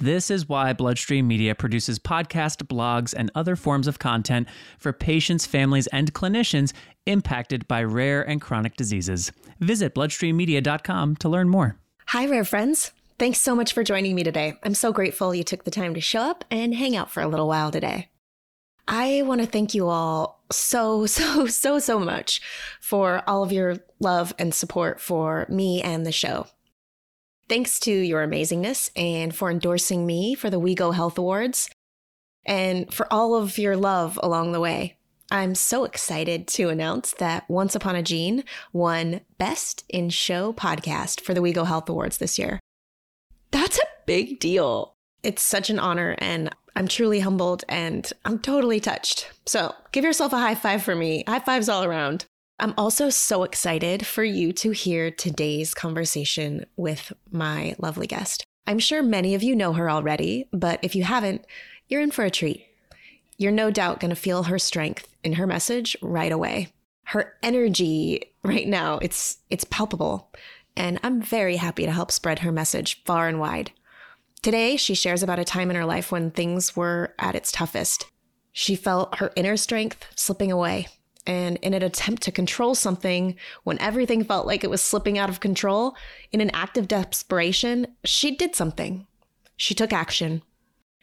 This is why Bloodstream Media produces podcasts, blogs, and other forms of content for patients, families, and clinicians impacted by rare and chronic diseases. Visit bloodstreammedia.com to learn more. Hi, rare friends. Thanks so much for joining me today. I'm so grateful you took the time to show up and hang out for a little while today. I want to thank you all so, so, so, so much for all of your love and support for me and the show. Thanks to your amazingness and for endorsing me for the WeGo Health Awards and for all of your love along the way. I'm so excited to announce that Once Upon a Gene won Best in Show Podcast for the WeGo Health Awards this year. That's a big deal. It's such an honor, and I'm truly humbled and I'm totally touched. So give yourself a high five for me. High fives all around. I'm also so excited for you to hear today's conversation with my lovely guest. I'm sure many of you know her already, but if you haven't, you're in for a treat. You're no doubt going to feel her strength in her message right away. Her energy right now, it's it's palpable, and I'm very happy to help spread her message far and wide. Today, she shares about a time in her life when things were at its toughest. She felt her inner strength slipping away and in an attempt to control something when everything felt like it was slipping out of control, in an act of desperation, she did something. She took action.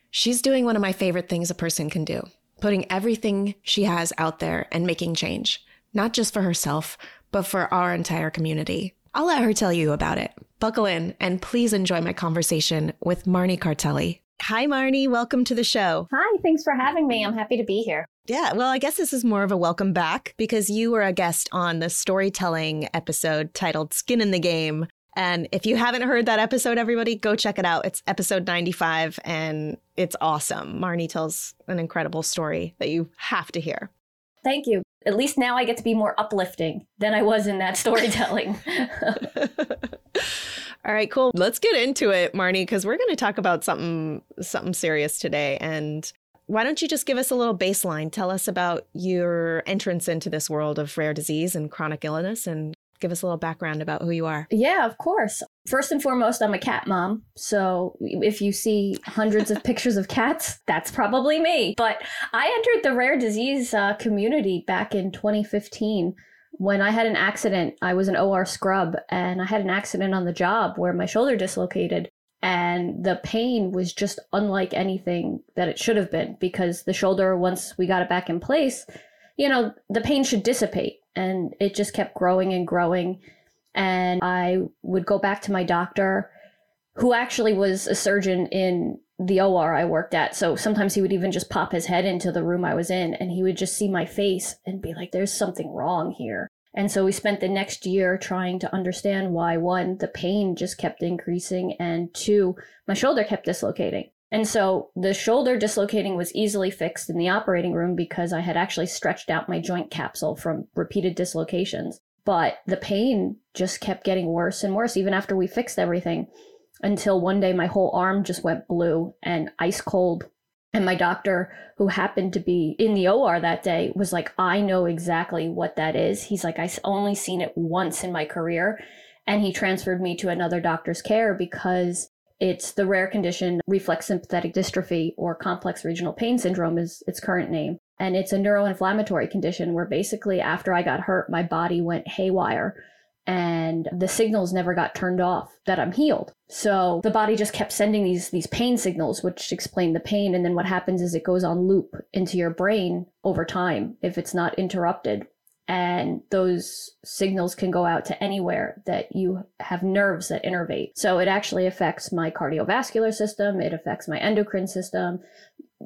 She's doing one of my favorite things a person can do putting everything she has out there and making change, not just for herself, but for our entire community. I'll let her tell you about it. Buckle in and please enjoy my conversation with Marnie Cartelli. Hi, Marnie. Welcome to the show. Hi, thanks for having me. I'm happy to be here. Yeah, well, I guess this is more of a welcome back because you were a guest on the storytelling episode titled Skin in the Game. And if you haven't heard that episode, everybody, go check it out. It's episode 95 and it's awesome. Marnie tells an incredible story that you have to hear. Thank you. At least now I get to be more uplifting than I was in that storytelling. All right, cool. Let's get into it, Marnie, because we're going to talk about something something serious today. And why don't you just give us a little baseline? Tell us about your entrance into this world of rare disease and chronic illness and give us a little background about who you are. Yeah, of course. First and foremost, I'm a cat mom. So if you see hundreds of pictures of cats, that's probably me. But I entered the rare disease uh, community back in 2015 when I had an accident. I was an OR scrub and I had an accident on the job where my shoulder dislocated and the pain was just unlike anything that it should have been because the shoulder once we got it back in place you know the pain should dissipate and it just kept growing and growing and i would go back to my doctor who actually was a surgeon in the OR I worked at. So sometimes he would even just pop his head into the room I was in and he would just see my face and be like, there's something wrong here. And so we spent the next year trying to understand why one, the pain just kept increasing, and two, my shoulder kept dislocating. And so the shoulder dislocating was easily fixed in the operating room because I had actually stretched out my joint capsule from repeated dislocations. But the pain just kept getting worse and worse, even after we fixed everything, until one day my whole arm just went blue and ice cold and my doctor, who happened to be in the OR that day, was like, I know exactly what that is. He's like, I've only seen it once in my career. And he transferred me to another doctor's care because it's the rare condition reflex sympathetic dystrophy or complex regional pain syndrome is its current name. And it's a neuroinflammatory condition where basically after I got hurt, my body went haywire and the signals never got turned off that I'm healed. So the body just kept sending these these pain signals which explain the pain and then what happens is it goes on loop into your brain over time if it's not interrupted. and those signals can go out to anywhere that you have nerves that innervate. So it actually affects my cardiovascular system, it affects my endocrine system,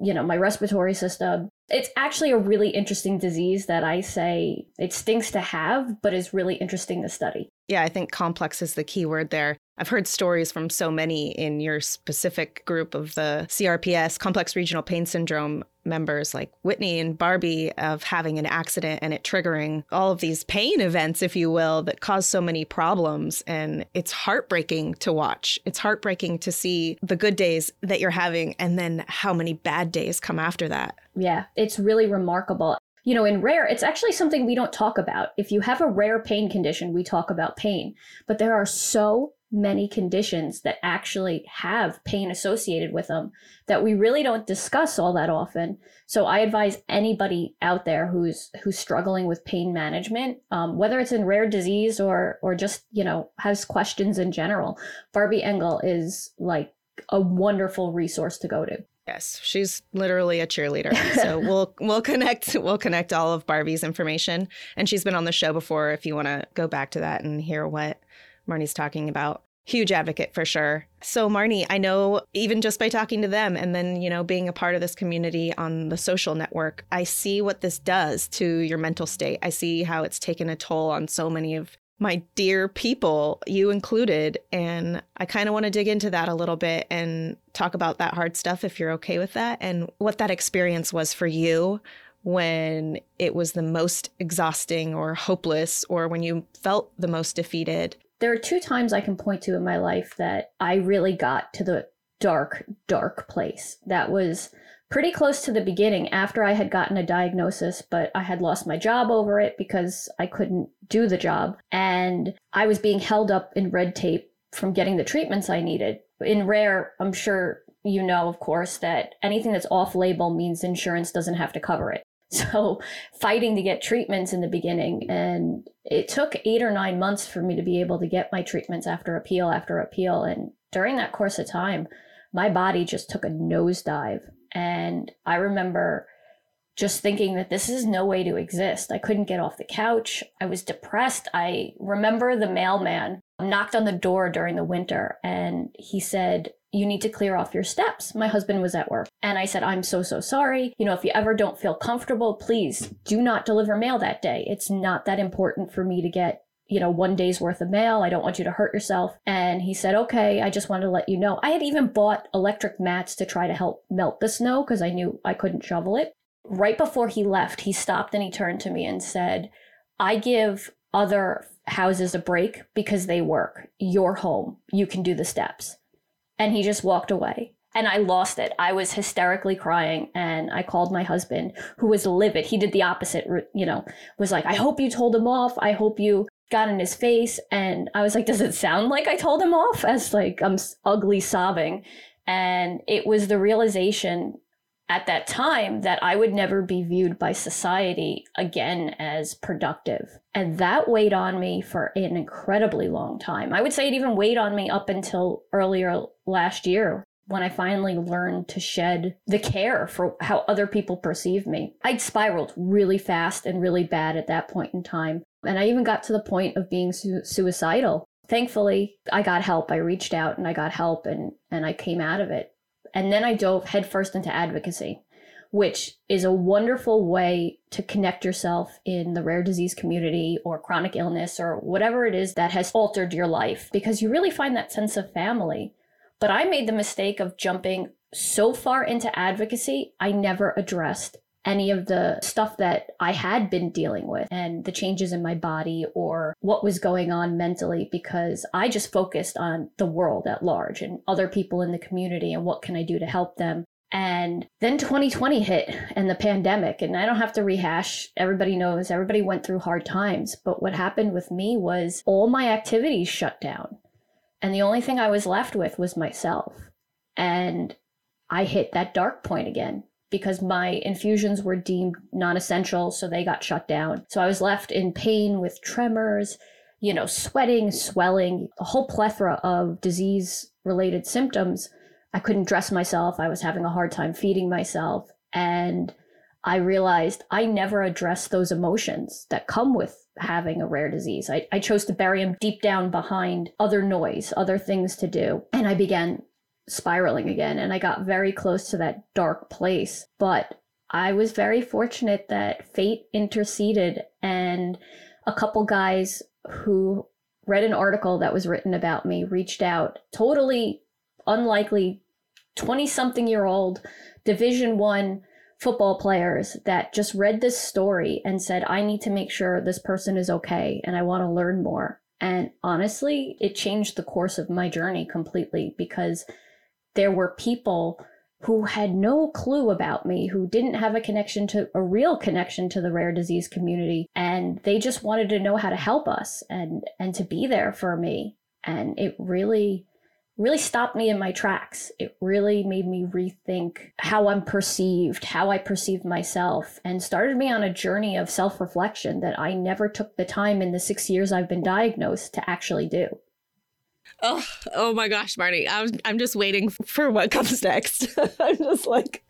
you know, my respiratory system. It's actually a really interesting disease that I say it stinks to have, but is really interesting to study. Yeah, I think complex is the key word there. I've heard stories from so many in your specific group of the CRPS, complex regional pain syndrome members like Whitney and Barby of having an accident and it triggering all of these pain events, if you will, that cause so many problems. And it's heartbreaking to watch. It's heartbreaking to see the good days that you're having and then how many bad days come after that. Yeah, it's really remarkable you know, in rare, it's actually something we don't talk about. If you have a rare pain condition, we talk about pain, but there are so many conditions that actually have pain associated with them that we really don't discuss all that often. So I advise anybody out there who's who's struggling with pain management, um, whether it's in rare disease or or just you know has questions in general. Barby Ingle is like a wonderful resource to go to. Yes, she's literally a cheerleader. So we'll we'll connect we'll connect all of Barby's information, and she's been on the show before. If you want to go back to that and hear what Marnie's talking about, huge advocate for sure. So Marnie, I know even just by talking to them and then you know being a part of this community on the social network, I see what this does to your mental state. I see how it's taken a toll on so many of my dear people, you included. And I kind of want to dig into that a little bit and talk about that hard stuff if you're okay with that and what that experience was for you when it was the most exhausting or hopeless or when you felt the most defeated. There are two times I can point to in my life that I really got to the dark, dark place. That was pretty close to the beginning after I had gotten a diagnosis, but I had lost my job over it because I couldn't do the job. And I was being held up in red tape from getting the treatments I needed. In rare, I'm sure you know, of course, that anything that's off label means insurance doesn't have to cover it. So fighting to get treatments in the beginning. And it took eight or nine months for me to be able to get my treatments after appeal after appeal. And during that course of time, my body just took a nosedive. And I remember just thinking that this is no way to exist. I couldn't get off the couch. I was depressed. I remember the mailman knocked on the door during the winter and he said, You need to clear off your steps. My husband was at work. And I said, I'm so, so sorry. You know, if you ever don't feel comfortable, please do not deliver mail that day. It's not that important for me to get you know, one day's worth of mail. I don't want you to hurt yourself. And he said, okay, I just wanted to let you know. I had even bought electric mats to try to help melt the snow because I knew I couldn't shovel it. Right before he left, he stopped and he turned to me and said, I give other houses a break because they work. Your home. You can do the steps. And he just walked away. And I lost it. I was hysterically crying and I called my husband, who was livid. He did the opposite, you know, was like, I hope you told him off. I hope you got in his face and I was like, does it sound like I told him off? As like I'm ugly sobbing. And it was the realization at that time that I would never be viewed by society again as productive. And that weighed on me for an incredibly long time. I would say it even weighed on me up until earlier last year when I finally learned to shed the care for how other people perceive me. I'd spiraled really fast and really bad at that point in time. And I even got to the point of being su- suicidal. Thankfully, I got help. I reached out and I got help and, and I came out of it. And then I dove headfirst into advocacy, which is a wonderful way to connect yourself in the rare disease community or chronic illness or whatever it is that has altered your life because you really find that sense of family. But I made the mistake of jumping so far into advocacy, I never addressed any of the stuff that I had been dealing with and the changes in my body or what was going on mentally because I just focused on the world at large and other people in the community and what can I do to help them. And then 2020 hit and the pandemic, and I don't have to rehash. Everybody knows, everybody went through hard times. But what happened with me was all my activities shut down. And the only thing I was left with was myself. And I hit that dark point again because my infusions were deemed non essential, so they got shut down. So I was left in pain with tremors, you know, sweating, swelling, a whole plethora of disease related symptoms. I couldn't dress myself. I was having a hard time feeding myself. And I realized I never addressed those emotions that come with having a rare disease. I, I chose to bury him deep down behind other noise, other things to do. And I began spiraling again. And I got very close to that dark place. But I was very fortunate that fate interceded and a couple guys who read an article that was written about me reached out totally unlikely 20 something year old division 1 football players that just read this story and said I need to make sure this person is okay and I want to learn more. And honestly, it changed the course of my journey completely because there were people who had no clue about me, who didn't have a connection to a real connection to the rare disease community. And they just wanted to know how to help us and, and to be there for me. And it really, really stopped me in my tracks. It really made me rethink how I'm perceived, how I perceive myself, and started me on a journey of self reflection that I never took the time in the six years I've been diagnosed to actually do. Oh, oh my gosh, Marty. I'm I'm just waiting for what comes next. I'm just like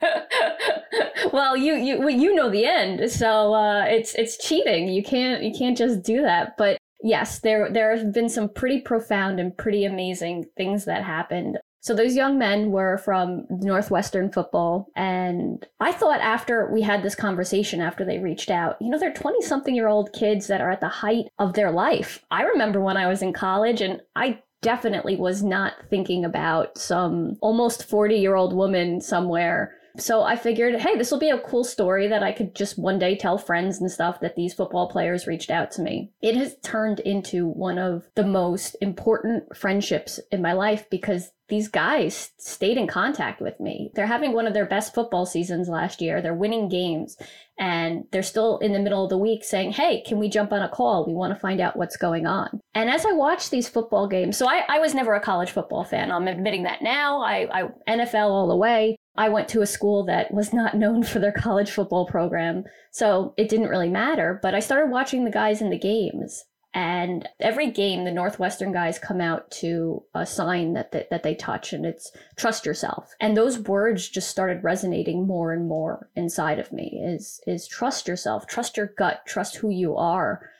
well, you you well, you know the end, so uh, it's it's cheating. You can't you can't just do that. But yes, there there have been some pretty profound and pretty amazing things that happened. So those young men were from Northwestern football. And I thought after we had this conversation, after they reached out, you know, they're 20 something year old kids that are at the height of their life. I remember when I was in college and I definitely was not thinking about some almost 40 year old woman somewhere so I figured, hey, this will be a cool story that I could just one day tell friends and stuff that these football players reached out to me. It has turned into one of the most important friendships in my life because these guys stayed in contact with me. They're having one of their best football seasons last year. They're winning games and they're still in the middle of the week saying, Hey, can we jump on a call? We want to find out what's going on. And as I watch these football games, so I, I was never a college football fan. I'm admitting that now. I, I NFL all the way. I went to a school that was not known for their college football program. So it didn't really matter. But I started watching the guys in the games and every game, the Northwestern guys come out to a sign that, that, that they touch, and it's trust yourself. And those words just started resonating more and more inside of me. Is is trust yourself, trust your gut, trust who you are.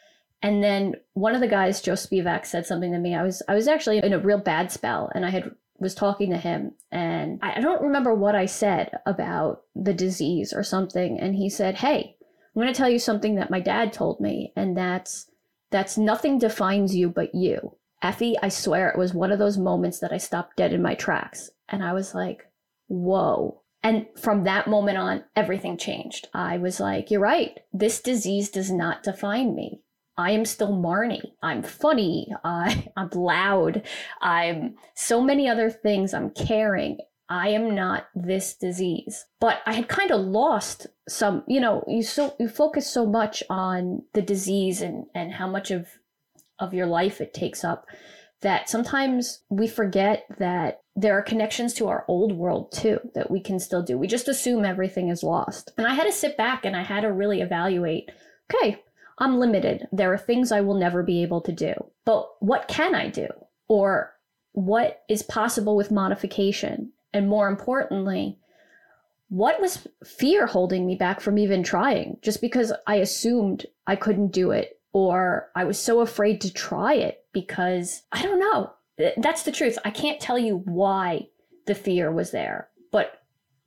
And then one of the guys, Joe Spivak, said something to me. I was I was actually in a real bad spell, and I had was talking to him, and I don't remember what I said about the disease or something. And he said, "Hey, I'm going to tell you something that my dad told me, and that's." That's nothing defines you but you. Effie, I swear it was one of those moments that I stopped dead in my tracks. And I was like, whoa. And from that moment on, everything changed. I was like, you're right. This disease does not define me. I am still Marnie. I'm funny. I, I'm loud. I'm so many other things. I'm caring. I am not this disease. But I had kind of lost some, you know, you so you focus so much on the disease and and how much of of your life it takes up that sometimes we forget that there are connections to our old world too that we can still do. We just assume everything is lost. And I had to sit back and I had to really evaluate, okay, I'm limited. There are things I will never be able to do. But what can I do? Or what is possible with modification? And more importantly, what was fear holding me back from even trying? Just because I assumed I couldn't do it, or I was so afraid to try it because I don't know. That's the truth. I can't tell you why the fear was there, but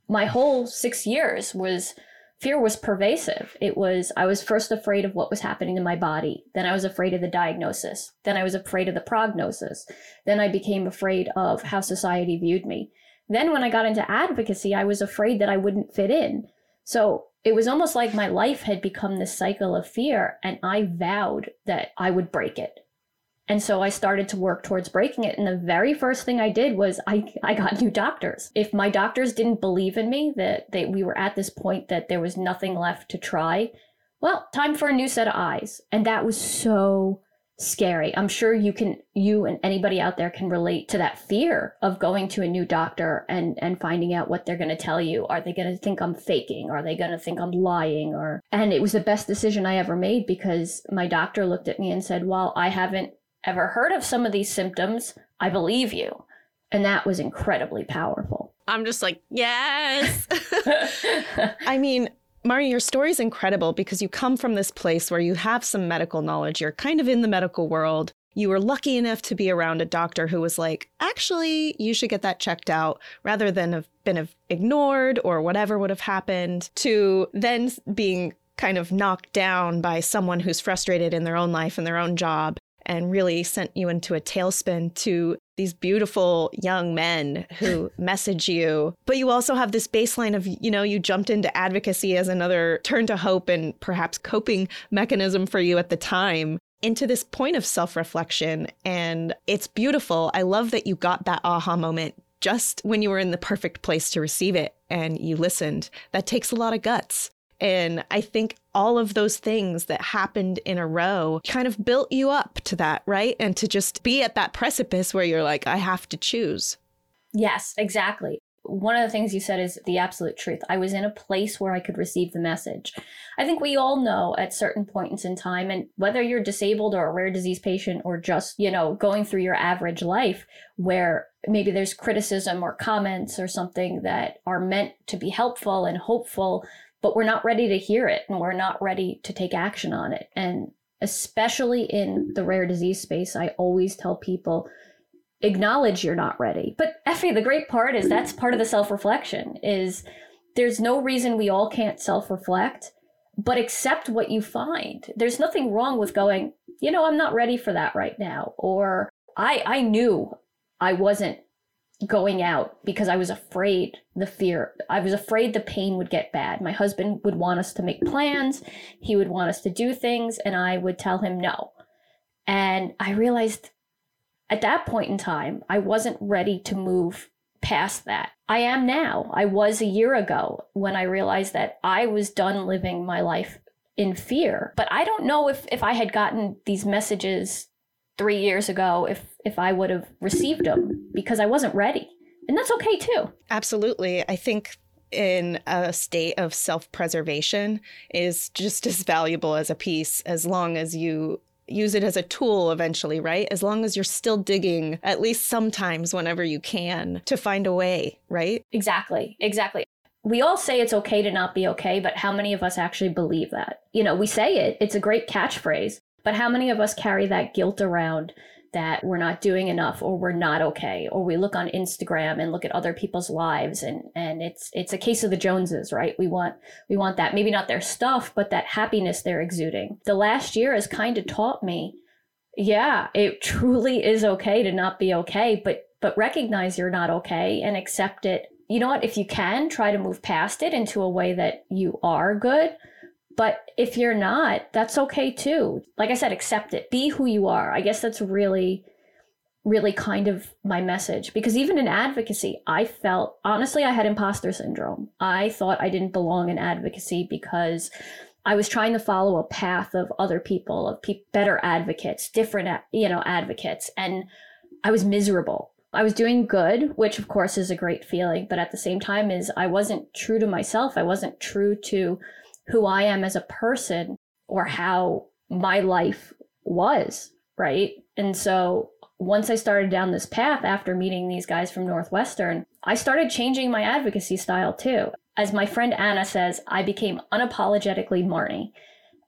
my whole six years was fear was pervasive. It was, I was first afraid of what was happening in my body. Then I was afraid of the diagnosis. Then I was afraid of the prognosis. Then I became afraid of how society viewed me. Then when I got into advocacy, I was afraid that I wouldn't fit in. So it was almost like my life had become this cycle of fear, and I vowed that I would break it. And so I started to work towards breaking it. And the very first thing I did was I, I got new doctors. If my doctors didn't believe in me, that they, we were at this point that there was nothing left to try, well, time for a new set of eyes. And that was so scary. I'm sure you can you and anybody out there can relate to that fear of going to a new doctor and and finding out what they're going to tell you. Are they going to think I'm faking? Are they going to think I'm lying or and it was the best decision I ever made because my doctor looked at me and said, "Well, I haven't ever heard of some of these symptoms, I believe you." And that was incredibly powerful. I'm just like, "Yes." I mean, Marnie, your story is incredible because you come from this place where you have some medical knowledge. You're kind of in the medical world. You were lucky enough to be around a doctor who was like, actually, you should get that checked out rather than have been ignored or whatever would have happened, to then being kind of knocked down by someone who's frustrated in their own life and their own job and really sent you into a tailspin to these beautiful young men who message you. But you also have this baseline of, you know, you jumped into advocacy as another turn to hope and perhaps coping mechanism for you at the time into this point of self reflection. And it's beautiful. I love that you got that aha moment just when you were in the perfect place to receive it and you listened. That takes a lot of guts. And I think all of those things that happened in a row kind of built you up to that, right? And to just be at that precipice where you're like, I have to choose. Yes, exactly. One of the things you said is the absolute truth. I was in a place where I could receive the message. I think we all know at certain points in time, and whether you're disabled or a rare disease patient or just, you know, going through your average life, where maybe there's criticism or comments or something that are meant to be helpful and hopeful but we're not ready to hear it and we're not ready to take action on it. And especially in the rare disease space, I always tell people acknowledge you're not ready. But Effie, the great part is that's part of the self-reflection is there's no reason we all can't self-reflect, but accept what you find. There's nothing wrong with going, you know, I'm not ready for that right now or I I knew I wasn't going out because I was afraid the fear. I was afraid the pain would get bad. My husband would want us to make plans, he would want us to do things, and I would tell him no. And I realized at that point in time, I wasn't ready to move past that. I am now. I was a year ago when I realized that I was done living my life in fear. But I don't know if if I had gotten these messages 3 years ago if if I would have received them because I wasn't ready. And that's okay too. Absolutely. I think in a state of self-preservation is just as valuable as a piece as long as you use it as a tool eventually, right? As long as you're still digging at least sometimes whenever you can to find a way, right? Exactly. Exactly. We all say it's okay to not be okay, but how many of us actually believe that? You know, we say it, it's a great catchphrase, but how many of us carry that guilt around that we're not doing enough or we're not okay or we look on Instagram and look at other people's lives and and it's it's a case of the Joneses, right? We want we want that maybe not their stuff but that happiness they're exuding. The last year has kind of taught me yeah, it truly is okay to not be okay, but but recognize you're not okay and accept it. You know what? If you can, try to move past it into a way that you are good but if you're not, that's okay too. Like I said, accept it. Be who you are. I guess that's really, really kind of my message. Because even in advocacy, I felt, honestly, I had imposter syndrome. I thought I didn't belong in advocacy because I was trying to follow a path of other people, of pe- better advocates, different, you know, advocates. And I was miserable. I was doing good, which of course is a great feeling, but at the same time is I wasn't true to myself. I wasn't true to who I am as a person or how my life was, right? And so once I started down this path after meeting these guys from Northwestern, I started changing my advocacy style too. As my friend Anna says, I became unapologetically Marnie.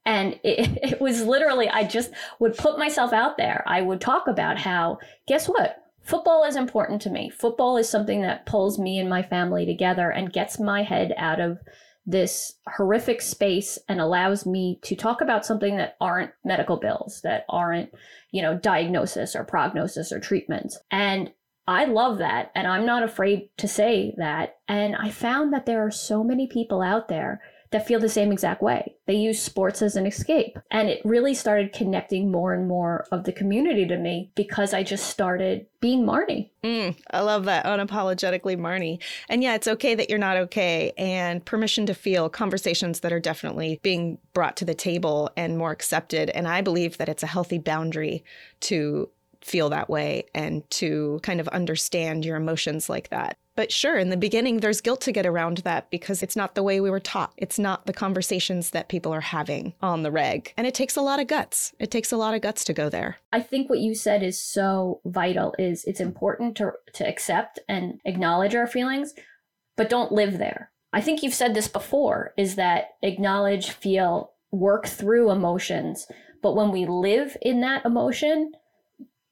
And it, it was literally, I just would put myself out there. I would talk about how, guess what? Football is important to me. Football is something that pulls me and my family together and gets my head out of this horrific space and allows me to talk about something that aren't medical bills, that aren't, you know, diagnosis or prognosis or treatments. And I love that. And I'm not afraid to say that. And I found that there are so many people out there that feel the same exact way. They use sports as an escape. And it really started connecting more and more of the community to me because I just started being Marnie. Mm, I love that unapologetically Marnie. And yeah, it's okay that you're not okay and permission to feel conversations that are definitely being brought to the table and more accepted. And I believe that it's a healthy boundary to feel that way and to kind of understand your emotions like that. But sure, in the beginning, there's guilt to get around that because it's not the way we were taught. It's not the conversations that people are having on the reg. And it takes a lot of guts. It takes a lot of guts to go there. I think what you said is so vital is it's important to, to accept and acknowledge our feelings, but don't live there. I think you've said this before is that acknowledge, feel, work through emotions. But when we live in that emotion,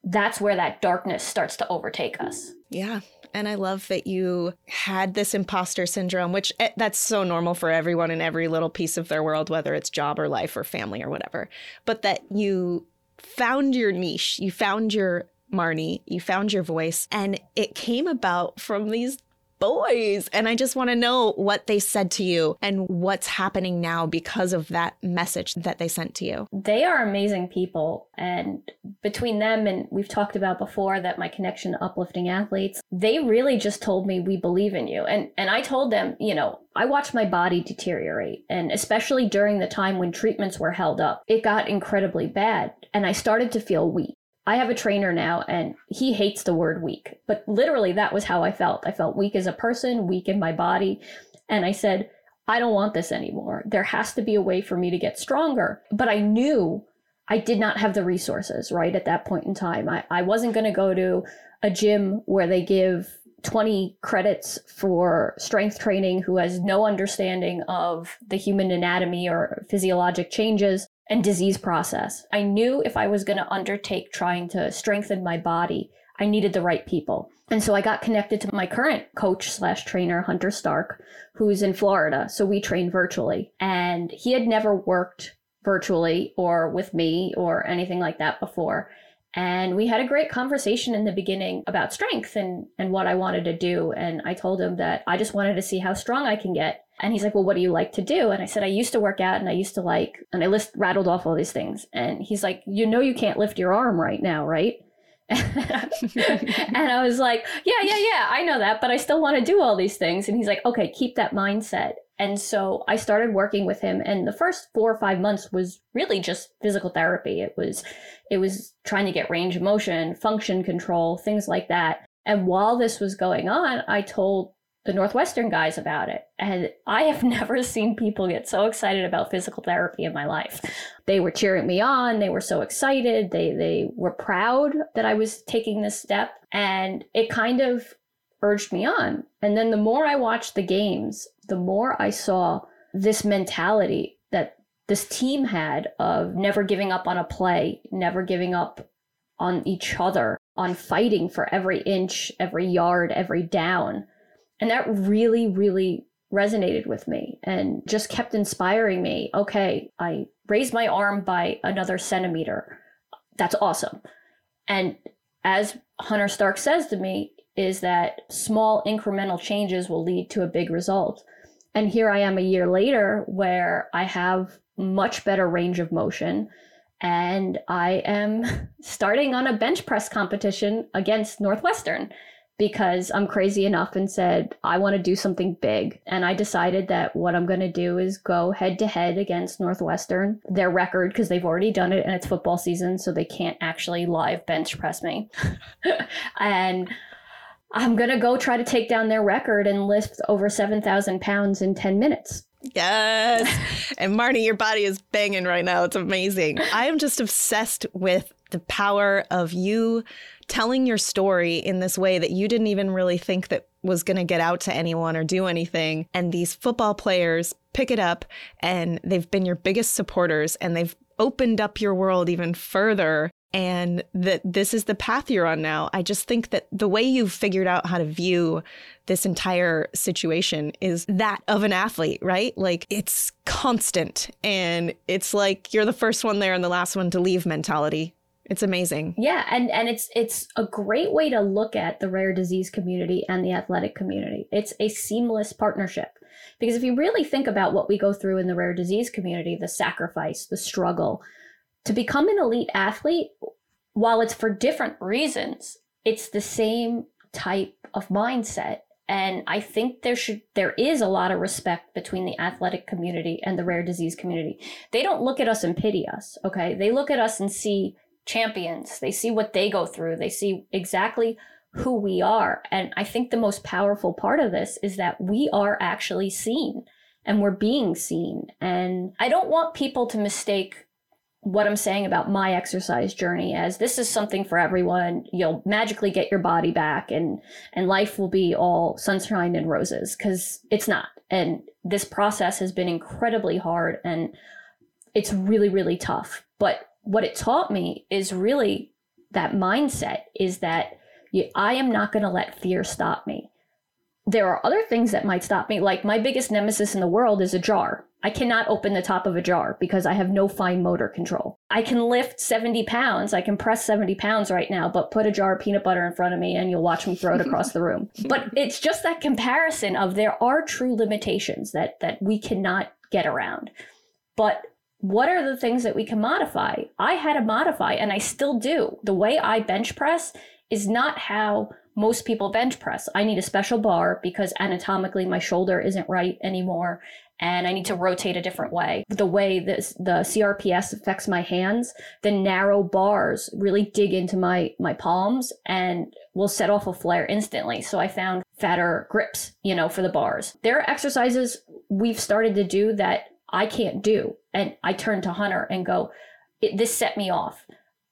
that's where that darkness starts to overtake us. Yeah. And I love that you had this imposter syndrome, which eh, that's so normal for everyone in every little piece of their world, whether it's job or life or family or whatever. But that you found your niche, you found your Marnie, you found your voice, and it came about from these boys. And I just want to know what they said to you and what's happening now because of that message that they sent to you. They are amazing people. And between them and we've talked about before that my connection to uplifting athletes, they really just told me we believe in you. And and I told them, you know, I watched my body deteriorate and especially during the time when treatments were held up, it got incredibly bad and I started to feel weak. I have a trainer now and he hates the word weak, but literally that was how I felt. I felt weak as a person, weak in my body. And I said, I don't want this anymore. There has to be a way for me to get stronger. But I knew I did not have the resources, right, at that point in time. I, I wasn't going to go to a gym where they give 20 credits for strength training who has no understanding of the human anatomy or physiologic changes and disease process. I knew if I was going to undertake trying to strengthen my body, I needed the right people. And so I got connected to my current coach slash trainer, Hunter Stark, who's in Florida. So we train virtually. And he had never worked virtually or with me or anything like that before. And we had a great conversation in the beginning about strength and, and what I wanted to do. And I told him that I just wanted to see how strong I can get. And he's like, Well, what do you like to do? And I said, I used to work out and I used to like, and I list rattled off all these things. And he's like, You know, you can't lift your arm right now, right? and I was like, Yeah, yeah, yeah, I know that, but I still want to do all these things. And he's like, Okay, keep that mindset. And so I started working with him and the first 4 or 5 months was really just physical therapy. It was it was trying to get range of motion, function control, things like that. And while this was going on, I told the Northwestern guys about it. And I have never seen people get so excited about physical therapy in my life. They were cheering me on. They were so excited. They, they were proud that I was taking this step. And it kind of urged me on. And then the more I watched the games, the more I saw this mentality that this team had of never giving up on a play, never giving up on each other, on fighting for every inch, every yard, every down and that really, really resonated with me and just kept inspiring me. Okay, I raised my arm by another centimeter. That's awesome. And as Hunter Stark says to me, is that small incremental changes will lead to a big result. And here I am a year later where I have much better range of motion and I am starting on a bench press competition against Northwestern because I'm crazy enough and said, I want to do something big. And I decided that what I'm going to do is go head to head against Northwestern, their record, because they've already done it and it's football season, so they can't actually live bench press me. and I'm going to go try to take down their record and lift over 7,000 pounds in 10 minutes. Yes. and Marnie, your body is banging right now. It's amazing. I am just obsessed with the power of you telling your story in this way that you didn't even really think that was going to get out to anyone or do anything. And these football players pick it up and they've been your biggest supporters and they've opened up your world even further and that this is the path you're on now. I just think that the way you've figured out how to view this entire situation is that of an athlete, right? Like it's constant and it's like you're the first one there and the last one to leave mentality. It's amazing. Yeah, and and it's it's a great way to look at the rare disease community and the athletic community. It's a seamless partnership. Because if you really think about what we go through in the rare disease community, the sacrifice, the struggle, to become an elite athlete, while it's for different reasons, it's the same type of mindset and i think there should there is a lot of respect between the athletic community and the rare disease community they don't look at us and pity us okay they look at us and see champions. They see what they go through. They see exactly who we are. And I think the most powerful part of this is that we are actually seen and we're being seen. And I don't want people to mistake what I'm saying about my exercise journey as this is something for everyone. You'll magically get your body back and and life will be all sunshine and roses cuz it's not. And this process has been incredibly hard and it's really, really tough. But what it taught me is really that mindset is that you, I am not going to let fear stop me. There are other things that might stop me. Like my biggest nemesis in the world is a jar. I cannot open the top of a jar because I have no fine motor control. I can lift 70 pounds. I can press 70 pounds right now, but put a jar of peanut butter in front of me and you'll watch me throw it across the room. But it's just that comparison of there are true limitations that, that we cannot get around. But what are the things that we can modify? I had to modify and I still do. The way I bench press is not how most people bench press. I need a special bar because anatomically my shoulder isn't right anymore and I need to rotate a different way. The way this, the CRPS affects my hands, the narrow bars really dig into my, my palms and will set off a flare instantly. So I found fatter grips, you know, for the bars. There are exercises we've started to do that I can't do. And I turn to Hunter and go, this set me off.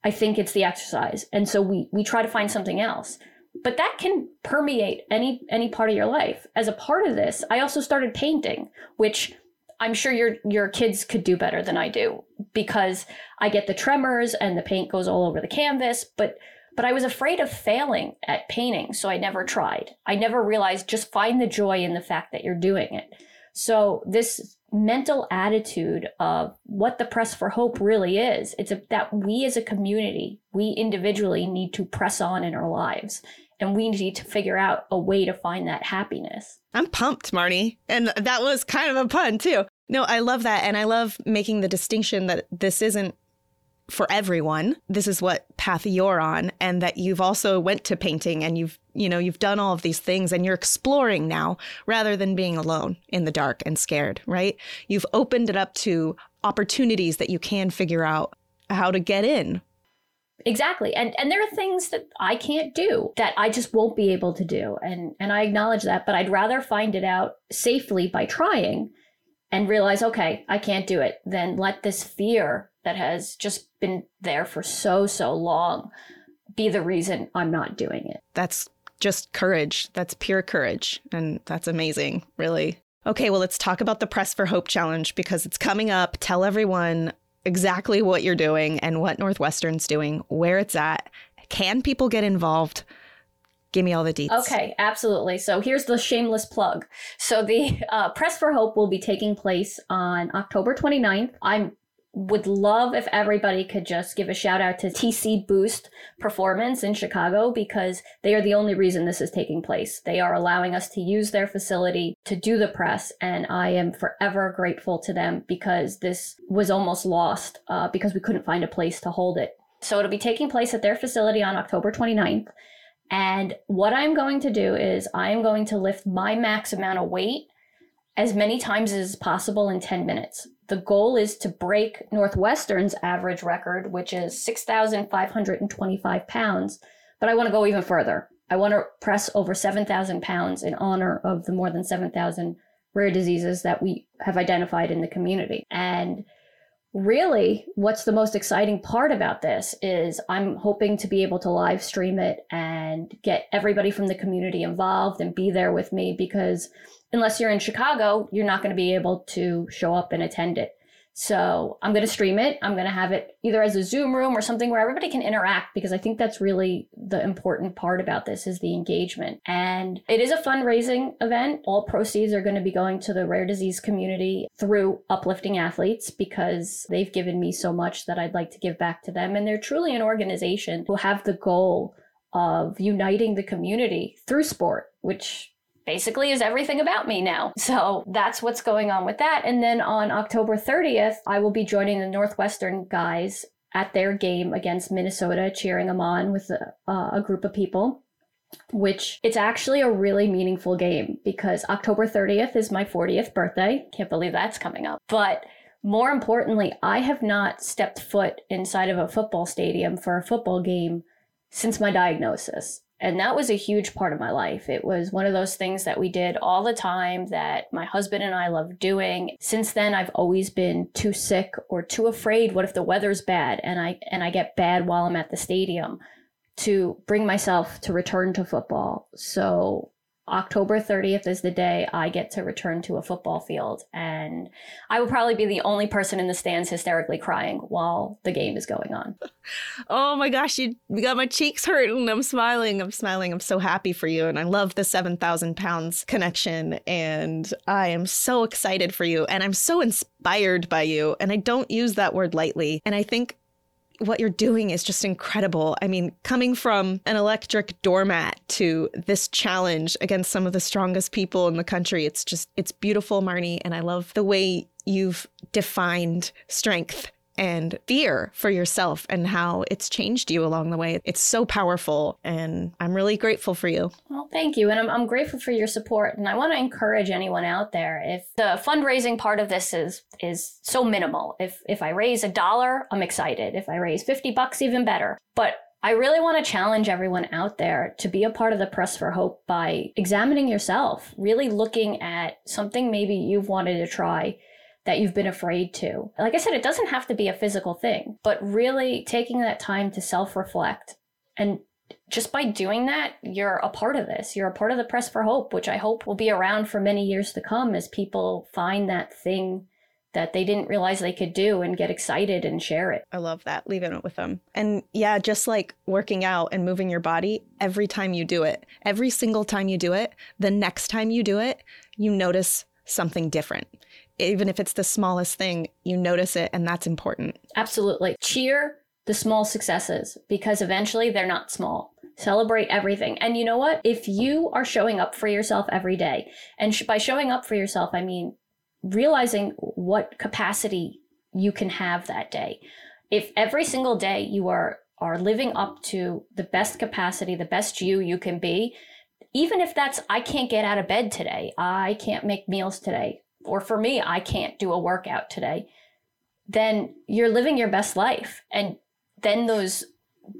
I think it's the exercise. And so we, we try to find something else. But that can permeate any any part of your life. As a part of this, I also started painting, which I'm sure your your kids could do better than I do because I get the tremors and the paint goes all over the canvas, but but I was afraid of failing at painting, so I never tried. I never realized just find the joy in the fact that you're doing it. So this mental attitude of what the press for hope really is. It's a, that we as a community, we individually need to press on in our lives and we need to figure out a way to find that happiness. I'm pumped, Marnie. And that was kind of a pun too. No, I love that. And I love making the distinction that this isn't for everyone. This is what path you're on and that you've also went to painting and you've, you know, you've done all of these things and you're exploring now rather than being alone in the dark and scared, right? You've opened it up to opportunities that you can figure out how to get in. Exactly. And and there are things that I can't do that I just won't be able to do. And and I acknowledge that, but I'd rather find it out safely by trying and realize, okay, I can't do it, than let this fear that has just been there for so, so long be the reason I'm not doing it. That's just courage. That's pure courage. And that's amazing, really. Okay, well, let's talk about the Press for Hope Challenge because it's coming up. Tell everyone exactly what you're doing and what Northwestern's doing, where it's at. Can people get involved? Give me all the details. Okay, absolutely. So here's the shameless plug. So the uh, Press for Hope will be taking place on October 29th. I'm would love if everybody could just give a shout out to TC Boost Performance in Chicago because they are the only reason this is taking place. They are allowing us to use their facility to do the press, and I am forever grateful to them because this was almost lost uh, because we couldn't find a place to hold it. So it'll be taking place at their facility on October 29th. And what I'm going to do is I am going to lift my max amount of weight as many times as possible in 10 minutes. The goal is to break Northwestern's average record, which is 6,525 pounds. But I want to go even further. I want to press over 7,000 pounds in honor of the more than 7,000 rare diseases that we have identified in the community. And really, what's the most exciting part about this is I'm hoping to be able to live stream it and get everybody from the community involved and be there with me because unless you're in Chicago, you're not going to be able to show up and attend it. So I'm going to stream it. I'm going to have it either as a Zoom room or something where everybody can interact because I think that's really the important part about this is the engagement. And it is a fundraising event. All proceeds are going to be going to the rare disease community through uplifting athletes because they've given me so much that I'd like to give back to them. And they're truly an organization who have the goal of uniting the community through sport, which basically is everything about me now. So that's what's going on with that. And then on October 30th, I will be joining the Northwestern guys at their game against Minnesota, cheering them on with a, uh, a group of people which it's actually a really meaningful game because October 30th is my 40th birthday. Can't believe that's coming up. But more importantly, I have not stepped foot inside of a football stadium for a football game since my diagnosis. And that was a huge part of my life. It was one of those things that we did all the time that my husband and I loved doing. Since then, I've always been too sick or too afraid. What if the weather's bad and I and I get bad while I'm at the stadium to bring myself to return to football. So October 30th is the day I get to return to a football field. And I will probably be the only person in the stands hysterically crying while the game is going on. Oh my gosh, you got my cheeks hurting. I'm smiling. I'm smiling. I'm so happy for you. And I love the 7,000 pounds connection. And I am so excited for you. And I'm so inspired by you. And I don't use that word lightly. And I think what you're doing is just incredible. I mean, coming from an electric doormat to this challenge against some of the strongest people in the country, it's just, it's beautiful, Marnie. And I love the way you've defined strength and fear for yourself and how it's changed you along the way. It's so powerful, and I'm really grateful for you. Well, thank you. And I'm, I'm grateful for your support. And I want to encourage anyone out there if the fundraising part of this is is so minimal. If if I raise a dollar, I'm excited. If I raise 50 bucks, even better. But I really want to challenge everyone out there to be a part of the Press for Hope by examining yourself, really looking at something maybe you've wanted to try that you've been afraid to. Like I said, it doesn't have to be a physical thing, but really taking that time to self reflect. And just by doing that, you're a part of this. You're a part of the Press for Hope, which I hope will be around for many years to come as people find that thing that they didn't realize they could do and get excited and share it. I love that, leaving it with them. And yeah, just like working out and moving your body, every time you do it, every single time you do it, the next time you do it, you notice something different even if it's the smallest thing, you notice it and that's important. Absolutely. Cheer the small successes because eventually they're not small. Celebrate everything. And you know what? If you are showing up for yourself every day, and sh- by showing up for yourself, I mean realizing what capacity you can have that day. If every single day you are are living up to the best capacity, the best you you can be, even if that's I can't get out of bed today, I can't make meals today, or for me, I can't do a workout today, then you're living your best life. And then those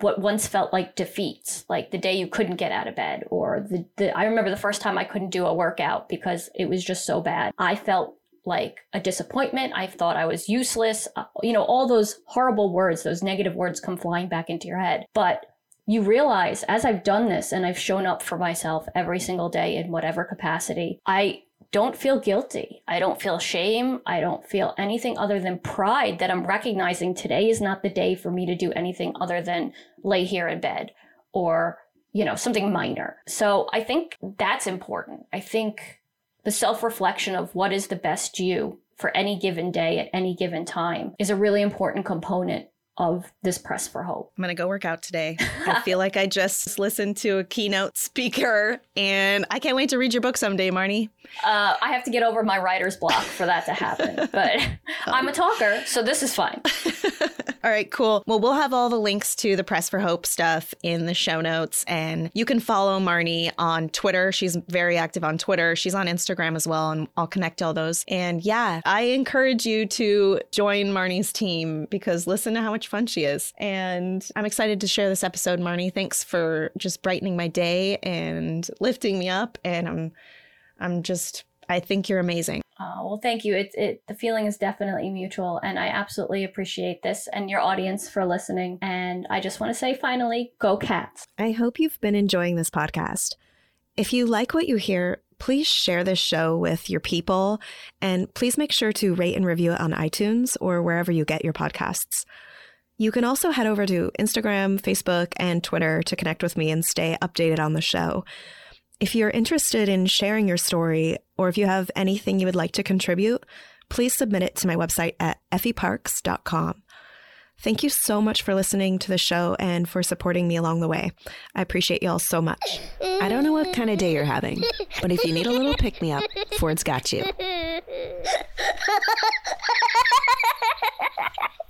what once felt like defeats, like the day you couldn't get out of bed, or the, the I remember the first time I couldn't do a workout because it was just so bad. I felt like a disappointment. I thought I was useless. Uh, you know, all those horrible words, those negative words come flying back into your head. But you realize as I've done this and I've shown up for myself every single day in whatever capacity, I don't feel guilty. I don't feel shame. I don't feel anything other than pride that I'm recognizing today is not the day for me to do anything other than lay here in bed or, you know, something minor. So I think that's important. I think the self reflection of what is the best you for any given day at any given time is a really important component of this press for hope. I'm going to go work out today. I feel like I just listened to a keynote speaker and I can't wait to read your book someday, Marnie. Uh, I have to get over my writer's block for that to happen, but I'm a talker, so this is fine. all right, cool. Well, we'll have all the links to the Press for Hope stuff in the show notes and you can follow Marnie on Twitter. She's very active on Twitter. She's on Instagram as well and I'll connect all those. And yeah, I encourage you to join Marnie's team because listen to how much fun she is. And I'm excited to share this episode, Marnie. Thanks for just brightening my day and lifting me up. And I'm, I'm just, I think you're amazing. Oh, well, thank you. It, it, the feeling is definitely mutual, and I absolutely appreciate this and your audience for listening. And I just want to say, finally, go cats. I hope you've been enjoying this podcast. If you like what you hear, please share this show with your people, and please make sure to rate and review it on iTunes or wherever you get your podcasts. You can also head over to Instagram, Facebook, and Twitter to connect with me and stay updated on the show. If you're interested in sharing your story, or if you have anything you would like to contribute, please submit it to my website at effieparks.com. Thank you so much for listening to the show and for supporting me along the way. I appreciate y'all so much. I don't know what kind of day you're having, but if you need a little pick me up, Ford's got you.